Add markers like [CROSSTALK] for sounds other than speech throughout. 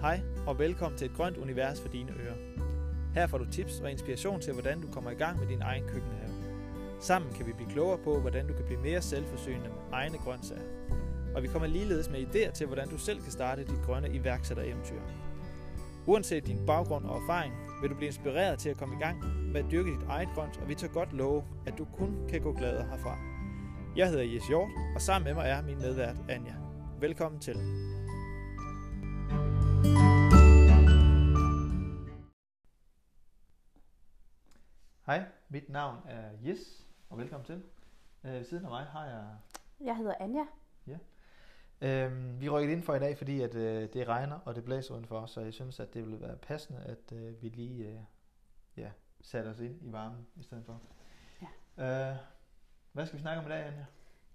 Hej og velkommen til et grønt univers for dine ører. Her får du tips og inspiration til, hvordan du kommer i gang med din egen køkkenhave. Sammen kan vi blive klogere på, hvordan du kan blive mere selvforsynende med egne grøntsager. Og vi kommer ligeledes med idéer til, hvordan du selv kan starte dit grønne iværksættereventyr. Uanset din baggrund og erfaring, vil du blive inspireret til at komme i gang med at dyrke dit eget grønt, og vi tager godt love, at du kun kan gå glad herfra. Jeg hedder Jes Hjort, og sammen med mig er min medvært Anja. Velkommen til. Hej, mit navn er Jes, og velkommen til. Øh, ved siden af mig har jeg... Jeg hedder Anja. Øh, vi rykket ind for i dag, fordi at, øh, det regner, og det blæser udenfor, så jeg synes, at det ville være passende, at øh, vi lige øh, ja, satte os ind i varmen i stedet for. Ja. Øh, hvad skal vi snakke om i dag, Anja?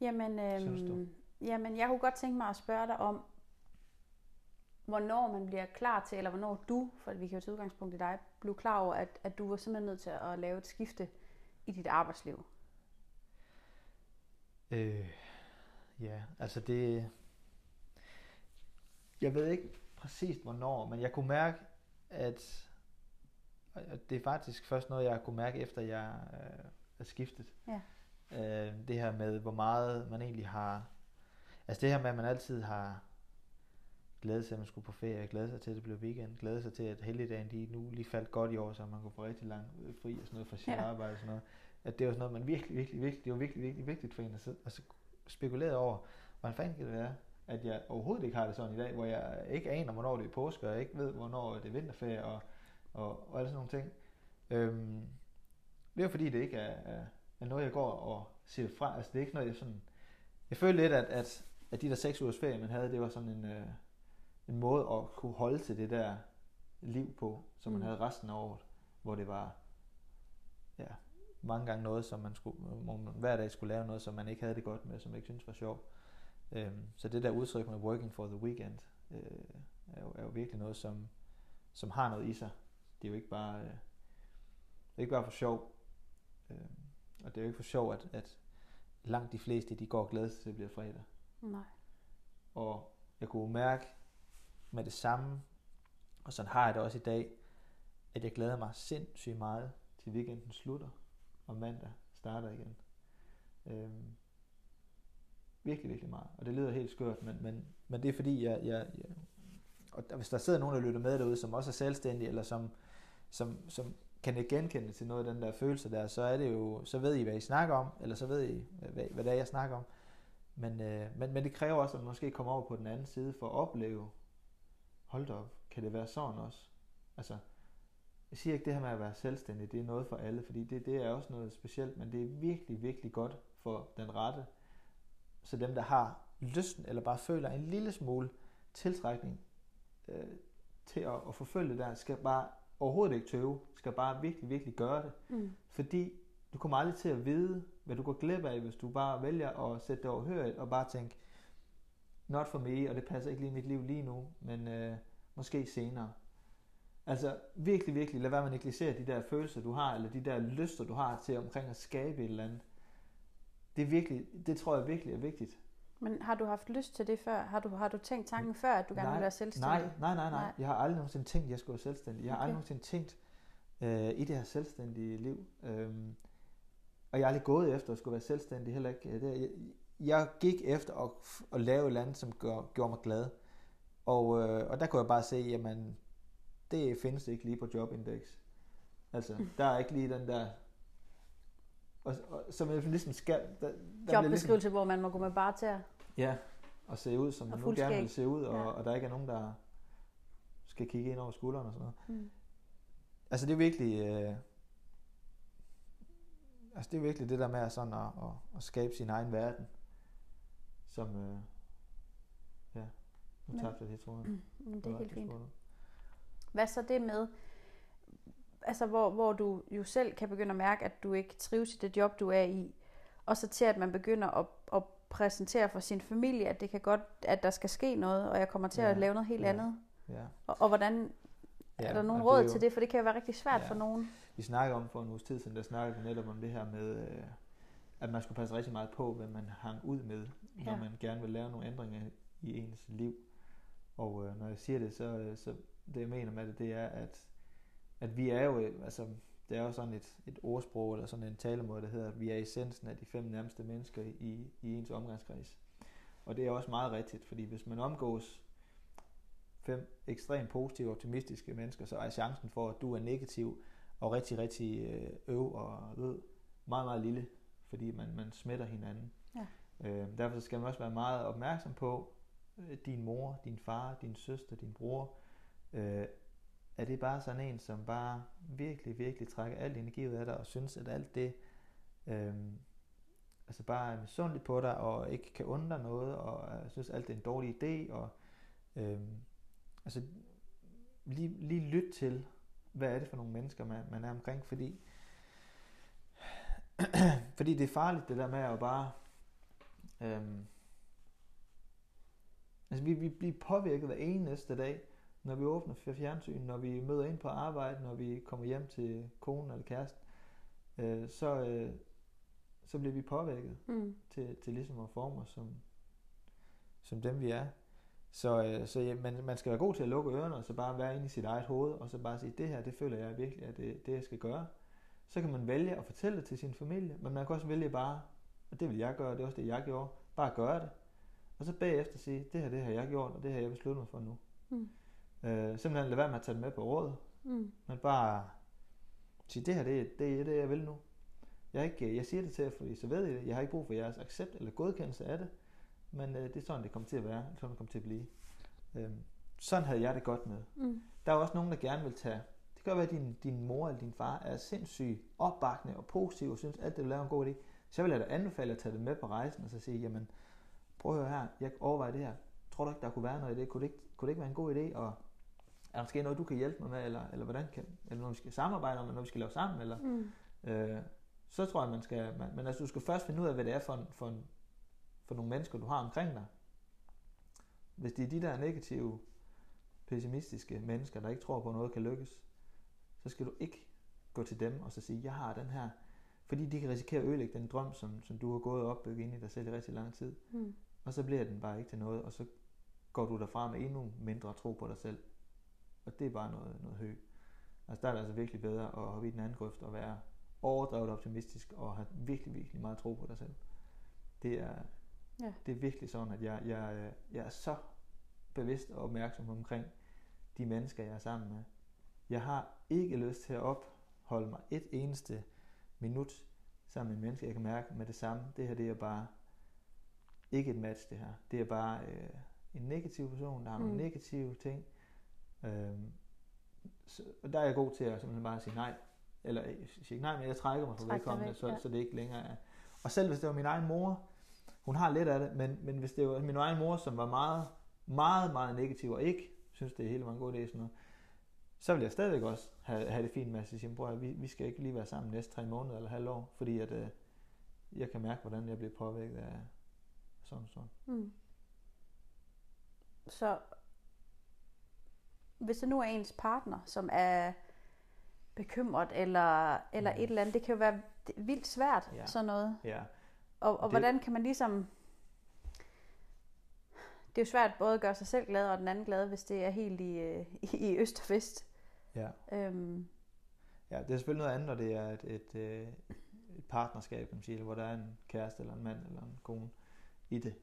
Jamen, Synes du? øhm, jamen, jeg kunne godt tænke mig at spørge dig om, hvornår man bliver klar til, eller hvornår du, for vi kan jo tage udgangspunkt i dig, blev klar over, at, at du var simpelthen nødt til at lave et skifte i dit arbejdsliv. Øh, ja, altså det... Jeg ved ikke præcis hvornår, men jeg kunne mærke, at at det er faktisk først noget, jeg kunne mærke, efter jeg øh, er skiftet. Ja. Øh, det her med, hvor meget man egentlig har... Altså det her med, at man altid har glædet sig, at man skulle på ferie, glædet sig til, at det blev weekend, glædet sig til, at helligdagen de nu lige faldt godt i år, så man kunne få rigtig lang øh, fri og sådan noget fra sit Ja. arbejde og sådan noget. At det var sådan noget, man virkelig, virkelig, virkelig, det var virkelig, virkelig vigtigt for en at sidde og spekulere over, hvordan fanden kan det være, at jeg overhovedet ikke har det sådan i dag, hvor jeg ikke aner, hvornår det er påske, og jeg ikke ved, hvornår det er vinterferie, og, og, og alle sådan nogle ting. Øhm, det er fordi, det ikke er, er, er noget, jeg går og ser fra. Altså, det er ikke noget, jeg sådan... Jeg føler lidt, at, at, at de der seks ugers ferie, man havde, det var sådan en, øh, en måde at kunne holde til det der liv på, som man Mm. havde resten af året, hvor det var ja, mange gange noget, som man skulle, hvor man hver dag skulle lave noget, som man ikke havde det godt med, som man ikke syntes var sjovt. Øhm, så det der udtryk med working for the weekend, øh, er, jo, er jo virkelig noget, som, som har noget i sig. Det er jo ikke bare, øh, det er ikke bare for sjov. Øh, og det er jo ikke for sjov, at, at langt de fleste, de går og glæder sig til, at det bliver fredag. Nej. Og jeg kunne mærke med det samme, og sådan har jeg det også i dag, at jeg glæder mig sindssygt meget til weekenden slutter, og mandag starter igen. Øhm, virkelig, virkelig meget. Og det lyder helt skørt, men, men, men det er fordi, jeg, jeg, jeg og hvis der sidder nogen, der lytter med derude, som også er selvstændige, eller som, som, som kan ikke genkende til noget af den der følelse der, så er det jo, så ved I, hvad I snakker om, eller så ved I, hvad, hvad det er, jeg snakker om. Men, øh, men, men det kræver også, at man måske kommer over på den anden side for at opleve, hold da op, kan det være sådan også? Altså, jeg siger ikke det her med at være selvstændig, det er noget for alle, fordi det, det er også noget specielt, men det er virkelig, virkelig godt for den rette. Så dem, der har lysten, eller bare føler en lille smule tiltrækning øh, til at, at forfølge det der, skal bare overhovedet ikke tøve, skal bare virkelig, virkelig gøre det. Mm. Fordi du kommer aldrig til at vide, hvad du går glip af, hvis du bare vælger at sætte det overhørigt og bare tænke, not for me, og det passer ikke lige i mit liv lige nu, men øh, måske senere. Altså virkelig, virkelig, lad være med at negligere de der følelser, du har, eller de der lyster, du har til omkring at skabe et eller andet. Det er virkelig, det tror jeg virkelig er vigtigt. Men har du haft lyst til det før? Har du, har du tænkt tanken før, at du gerne Nej, vil være selvstændig? Nej, nej, nej, nej. Nej. Jeg har aldrig nogensinde tænkt, at jeg skulle være selvstændig. Jeg har Okay. aldrig nogensinde tænkt øh, i det her selvstændige liv. Øhm, og jeg har aldrig gået efter at skulle være selvstændig heller ikke. Det, jeg, jeg gik efter at, at lave et eller andet, som gør, gjorde mig glad. Og, øh, og der kunne jeg bare se, jamen, det findes ikke lige på Jobindex. Altså, der er ikke lige den der... Og, og som ligesom skal... Der, der ligesom, Jobbeskrivelse, hvor man må gå med bare til Ja, og se ud, som man nu gerne vil se ud, og, Ja. og der ikke er nogen, der skal kigge ind over skulderen og sådan noget. Mm. Altså det er virkelig, øh, altså det er virkelig det der med at, sådan at, at, at skabe sin egen verden, som, øh, ja, nu tabte jeg det, tror jeg. [CLEARS THROAT] Men det er helt fint. Hvad så det med, altså hvor, hvor du jo selv kan begynde at mærke, at du ikke trives i det job, du er i, og så til at man begynder at, at præsentere for sin familie, at det kan godt, at der skal ske noget, og jeg kommer til Ja, at lave noget helt ja. andet. Ja, Og, og hvordan, ja, er der nogen og råd er jo- til det? For det kan jo være rigtig svært Ja. for nogen. Vi snakkede om for en uges tid siden, der snakkede vi netop om det her med, øh, at man skulle passe rigtig meget på, hvad man hang ud med, når Ja. man gerne vil lave nogle ændringer i ens liv. Og øh, når jeg siger det, så, øh, så det jeg mener med det, det er, at, at vi er jo, øh, altså det er jo sådan et, et ordsprog, eller sådan en talemåde, der hedder, at vi er essensen af de fem nærmeste mennesker i, i ens omgangskreds. Og det er også meget rigtigt, fordi hvis man omgås fem ekstremt positive, optimistiske mennesker, så er chancen for, at du er negativ og rigtig, rigtig øh, øv og ved, meget, meget lille, fordi man, man smitter hinanden. Ja. Øh, derfor skal man også være meget opmærksom på, øh, din mor, din far, din søster, din bror, øh, er det bare sådan en, som bare virkelig, virkelig trækker al energi ud af dig, og synes, at alt det, øh, altså bare er misundeligt på dig, og ikke kan undre noget, og øh, synes, alt det er en dårlig idé, og øh, altså lige, lige lyt til, hvad er det for nogle mennesker, man, man er omkring, fordi [CLEARS THROAT] fordi det er farligt det der med at bare øhm, altså vi, vi bliver påvirket hver eneste dag når vi åbner for fjernsyn, når vi møder ind på arbejde, når vi kommer hjem til konen eller kæresten, øh, så, øh, så bliver vi påvirket Mm. til, til ligesom at forme os som, som dem vi er. Så, øh, så ja, man, man skal være god til at lukke ørerne, og så bare være inde i sit eget hoved, og så bare sige, det her, det føler jeg virkelig, at det, det jeg skal gøre. Så kan man vælge at fortælle det til sin familie, men man kan også vælge bare, og det vil jeg gøre, det er også det, jeg gjorde, bare gøre det. Og så bagefter sige, det her, det har jeg gjort, og det har jeg besluttet mig for nu. Mm. Øh, simpelthen lade være med at tage det med på råd, Mm. men bare sige, det her, det, er- det er det, jeg vil nu. Jeg, ikke, jeg siger det til jer, fordi så ved I det. Jeg har ikke brug for jeres accept eller godkendelse af det, men øh, det er sådan, det kommer til at være, sådan det kommer til at blive. Øhm, sådan havde jeg det godt med. Mm. Der er også nogen, der gerne vil tage, det kan være, at din, din mor eller din far er sindssygt opbakkende og positiv og synes, at det du laver er en god idé. Så vil jeg da anbefale at tage det med på rejsen og så sige, jamen, prøv at høre her, jeg overvejer det her. Tror du ikke, der kunne være noget i det? Kunne det ikke, kunne det ikke være en god idé? Og er der måske noget, du kan hjælpe mig med, eller, eller hvordan kan, eller noget, vi skal samarbejde om, eller noget, vi skal lave sammen, eller, Mm. øh, så tror jeg, man skal, man, men altså, du skal først finde ud af, hvad det er for, en, for, en, for nogle mennesker, du har omkring dig. Hvis det er de der negative, pessimistiske mennesker, der ikke tror på, at noget kan lykkes, så skal du ikke gå til dem og så sige, jeg har den her, fordi de kan risikere at ødelægge den drøm, som, som du har gået og opbygget ind i dig selv i rigtig lang tid. Mm. Og så bliver den bare ikke til noget, og så går du derfra med endnu mindre tro på dig selv. Og det er bare noget, noget hø. Altså der er det altså virkelig bedre at hoppe i den anden grøft og være overdrevet optimistisk og have virkelig, virkelig meget tro på dig selv. Det er, Ja. det er virkelig sådan, at jeg, jeg, jeg er så bevidst og opmærksom omkring de mennesker, jeg er sammen med. Jeg har ikke lyst til at opholde mig et eneste minut sammen med en menneske, jeg kan mærke med det samme. Det her, det er bare ikke et match, det her. Det er bare øh, en negativ person, der har nogle Mm. negative ting. Øhm, så, og der er jeg god til at simpelthen bare sige nej. Eller øh, sige ikke nej, men jeg trækker mig fra vedkommende, væk, så, ja. så det ikke længere er. Og selv hvis det var min egen mor, hun har lidt af det, men, men hvis det var min egen mor, som var meget, meget, meget negativ, og ikke synes, det hele var en god idé, sådan noget, så vil jeg stadigvæk også have, have det fint med at sige, bror, vi, vi skal ikke lige være sammen næste tre måneder eller halv år, fordi at, øh, jeg kan mærke, hvordan jeg bliver påvirket af sådan sådan. Mm. Så hvis det nu er ens partner, som er bekymret eller, eller Mm. et eller andet, det kan jo være vildt svært, Ja. sådan noget. Ja, Og, og Det- hvordan kan man ligesom... Det er jo svært både at gøre sig selv glad og den anden glad, hvis det er helt i, øh, i øst og vest. Ja. Øhm, Ja, det er selvfølgelig noget andet, når det er et, et, øh, et partnerskab, kan man sige, hvor der er en kæreste eller en mand eller en kone i det.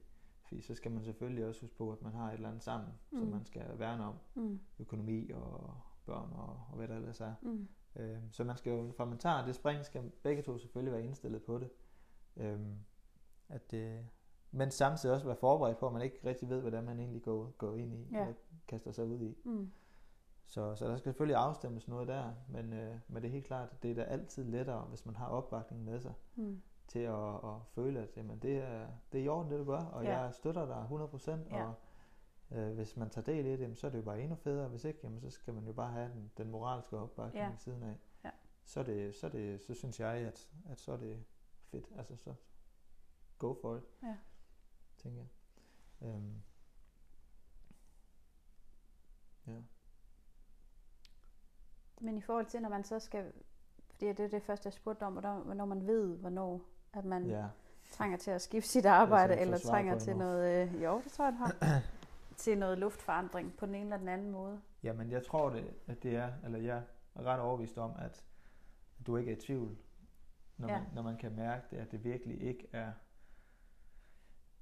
Fordi så skal man selvfølgelig også huske på, at man har et eller andet sammen, mm. som man skal værne om. mm, Økonomi og børn og, og hvad der ellers er. mm, Øhm, så man skal jo, fra man tager det spring, skal begge to selvfølgelig være indstillet på det. Øhm, at det men samtidig også være forberedt på, at man ikke rigtig ved, er, man egentlig går, går ind i, Ja. eller kaster sig ud i. mm, Så, så der skal selvfølgelig afstemmes noget der, men, øh, men det er helt klart, at det er da altid lettere, hvis man har opbakning med sig, mm, til at, at føle, at jamen, det, er, det er i orden, det du gør, og Ja. jeg støtter dig 100%, Ja. og øh, hvis man tager del i det, jamen, så er det jo bare endnu federe, hvis ikke, jamen, så skal man jo bare have den, den moralske opbakning Ja. ved siden af. Ja. Så, det, så, det, så synes jeg, at, at så er det fedt, altså så go for it, Ja. tænker jeg. Øhm. Ja. Men i forhold til, når man så skal... Fordi det er det første, jeg spurgte om, hvornår man ved, hvornår at man ja. trænger til at skifte sit arbejde, ikke eller trænger til noget... Øh, jo, det tror jeg, har. [CLEARS THROAT] til noget luftforandring på den ene eller den anden måde? Jamen, jeg tror, det, at det er, eller jeg er ret overbevist om, at du ikke er i tvivl, når, Ja. man, når man kan mærke det, at det virkelig ikke er,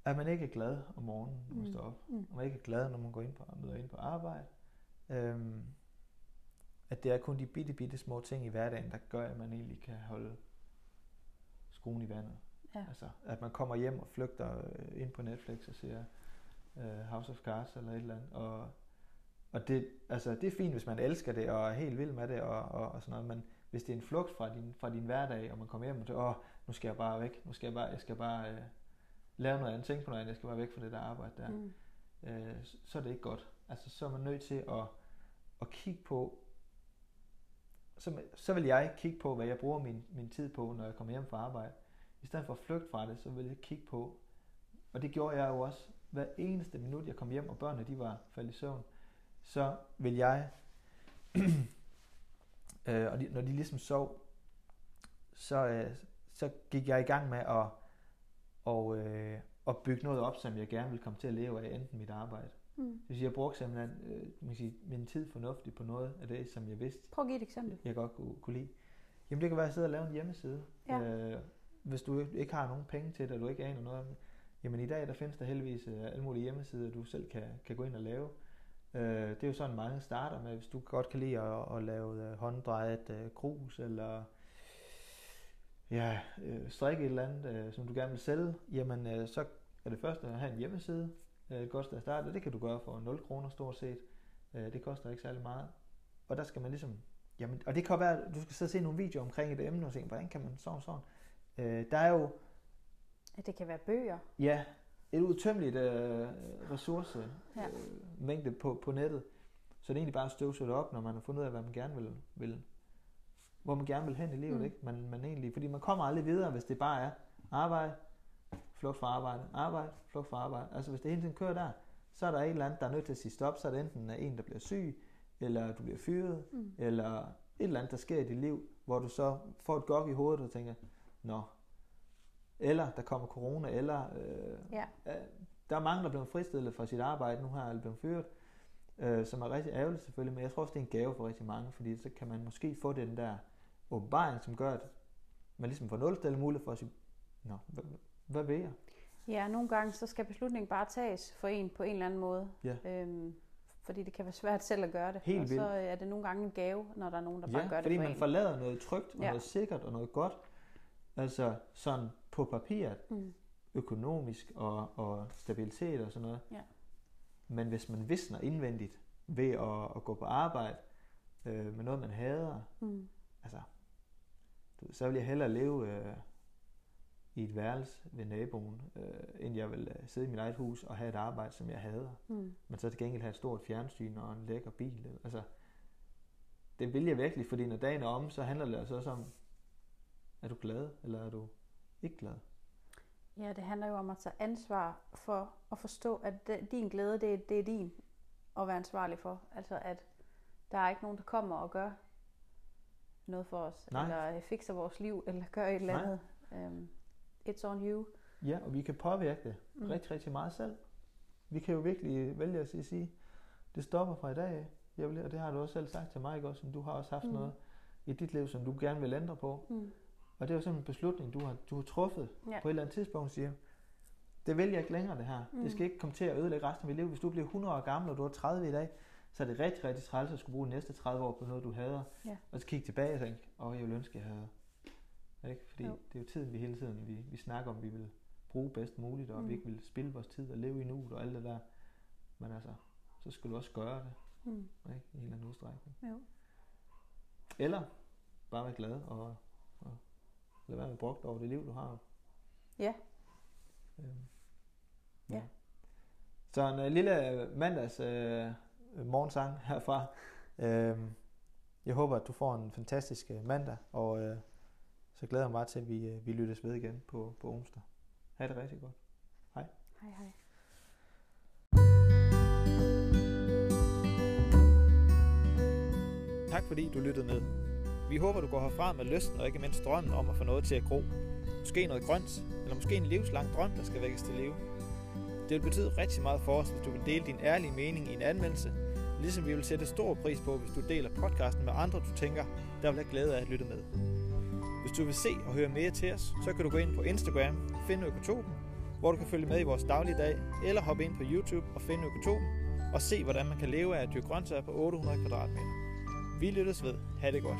at man ikke er glad om morgenen, når man Mm. står op. Mm. Og man ikke er glad, når man går ind på, møder ind på arbejde. Øhm, at det er kun de bitte, bitte små ting i hverdagen, der gør, at man egentlig kan holde skruen i vandet. Ja. Altså, at man kommer hjem og flygter øh, ind på Netflix og ser øh, House of Cards eller et eller andet. Og, og det, altså, det er fint, hvis man elsker det og er helt vild med det og, og, og sådan noget, men hvis det er en flugt fra din, fra din hverdag, og man kommer hjem og tænker, åh, nu skal jeg bare væk, nu skal jeg bare, jeg skal bare øh, lave noget andet, tænke på noget andet, jeg skal bare væk fra det der arbejde der, Mm. øh, så er det ikke godt. Altså, så er man nødt til at, at kigge på, så, så vil jeg kigge på, hvad jeg bruger min, min tid på, når jeg kommer hjem fra arbejde. I stedet for at flygte fra det, så vil jeg kigge på, og det gjorde jeg jo også, hver eneste minut, jeg kom hjem, og børnene de var faldet i søvn, så vil jeg, [CLEARS THROAT] øh, og de, når de ligesom sov, så, øh, så gik jeg i gang med at, og, øh, at bygge noget op, som jeg gerne vil komme til at leve af, enten mit arbejde. Mm. Det vil sige, jeg brugte simpelthen øh, man kan sige, min tid fornuftigt på noget af det, som jeg vidste, Prøv at give et eksempel. jeg godt kunne, kunne lide. Jamen det kan være at sidde og lave en hjemmeside. Ja. Øh, hvis du ikke- har nogen penge til det, og du ikke aner noget om det. Jamen i dag, der findes der heldigvis øh, alle mulige hjemmesider, du selv kan, kan gå ind og lave. Øh, det er jo sådan, mange starter med, hvis du godt kan lide at, at lave øh, hånddrejet øh, krus, eller ja, øh, strikke et eller andet, øh, som du gerne vil sælge, jamen øh, så er det første at have en hjemmeside. Øh, det koster at starte, og det kan du gøre for 0 kroner stort set. Øh, det koster ikke særlig meget. Og der skal man ligesom Jamen, og det kan være, at du skal sidde og se nogle videoer omkring et emne og se, hvordan kan man sådan sådan. Øh, der er jo, det kan være bøger. ja, et udtømmeligt øh, ressource Ja. øh, mængde på, på nettet. Så det er egentlig bare at støvsuge det op, når man har fundet ud af, hvad man gerne vil, vil hvor man gerne vil hen i livet, mm. ikke? Man, man egentlig, fordi man kommer aldrig videre, hvis det bare er arbejde, flugt fra arbejde, arbejde, flugt fra arbejde. Altså hvis det hele tiden kører der, så er der et eller andet, der er nødt til at sige stop, så er det enten en, der bliver syg, eller du bliver fyret, Mm. eller et eller andet, der sker i dit liv, hvor du så får et gok i hovedet og tænker, nå, eller der kommer corona, eller øh, Ja. øh, der er mange, der er blevet fristillet fra sit arbejde nu her, eller blevet fyret, øh, som er rigtig ærgerligt selvfølgelig, men jeg tror også, det er en gave for rigtig mange, fordi så kan man måske få den der åbenbaring, som gør, at man ligesom får nulstillet mulighed for at sige, nå, hvad, vil jeg? Ja, nogle gange så skal beslutningen bare tages for en på en eller anden måde. Ja. Øhm, fordi det kan være svært selv at gøre det. Helt og så vildt. er det nogle gange en gave, når der er nogen, der bare Ja, gør fordi det for man en. forlader noget trygt, og Ja. noget sikkert, og noget godt, altså sådan på papiret, Mm. økonomisk og, og stabilitet og sådan noget. Ja. Men hvis man visner indvendigt ved at, at gå på arbejde øh, med noget, man hader, Mm. altså, så vil jeg hellere leve øh, i et værelse ved naboen, øh, end jeg vil øh, sidde i mit eget hus og have et arbejde, som jeg hader. Mm. Men så til gengæld have et stort fjernsyn og en lækker bil. Altså, det vil jeg virkelig, fordi når dagen er om, så handler det altså også om, er du glad, eller er du ikke glad? Ja, det handler jo om at tage ansvar for at forstå, at det, din glæde, det, er- det er din at være ansvarlig for. Altså, at der er ikke nogen, der kommer og gør noget for os, Nej. eller fikser vores liv, eller gør et eller Nej. andet. It's on you. Ja, og vi kan påvirke det Mm. rigtig, rigtig meget selv. Vi kan jo virkelig vælge at sige, det stopper fra i dag. af. Jeg vil, og det har du også selv sagt til mig, ikke også? Du har også haft Mm. noget i dit liv, som du gerne vil ændre på. Mm. Og det er jo sådan en beslutning, du har, du har truffet Ja. på et eller andet tidspunkt, siger, det vil jeg ikke længere det her. Mm. Det skal ikke komme til at ødelægge resten af mit liv. Hvis du bliver 100 år gammel, og du er 30 i dag, så er det rigtig, rigtig træls at skulle bruge de næste 30 år på noget, du hader. Ja. Og så kigge tilbage og tænke, åh, jeg ville ønske, jeg havde. Ikke? Fordi Jo. det er jo tiden, vi hele tiden vi, vi snakker om, vi vil bruge bedst muligt, og Mm. vi ikke vil spille vores tid og leve i nuet og alt det der. Men altså, så skal du også gøre det, Mm. ikke? i en eller anden udstrækning. Jo. Eller bare være glad og, og lade være med brugt over det liv, du har. Ja. Øhm, Ja. Så en uh, lille øh, mandags uh, morgensang herfra. Øhm, jeg håber, at du får en fantastisk øh, mandag, og uh, så glæder jeg mig til, at vi, uh, vi lyttes ved igen på, på onsdag. Ha' det rigtig godt. Hej hej. Tak fordi du lyttede med. Vi håber, du går herfra med lysten og ikke mindst drømmen om at få noget til at gro. Måske noget grønt, eller måske en livslang drøm, der skal vækkes til live. Det vil betyde rigtig meget for os, hvis du vil dele din ærlige mening i en anmeldelse, ligesom vi vil sætte stor pris på, hvis du deler podcasten med andre, du tænker, der vil have glæde af at lytte med. Du vil se og høre mere til os, så kan du gå ind på Instagram, finde Økotopen, hvor du kan følge med i vores dagligdag, eller hoppe ind på YouTube og finde Økotopen, og se hvordan man kan leve af at dyrke grøntsager på 800 kvadratmeter. Vi lyttes ved. Ha' det godt.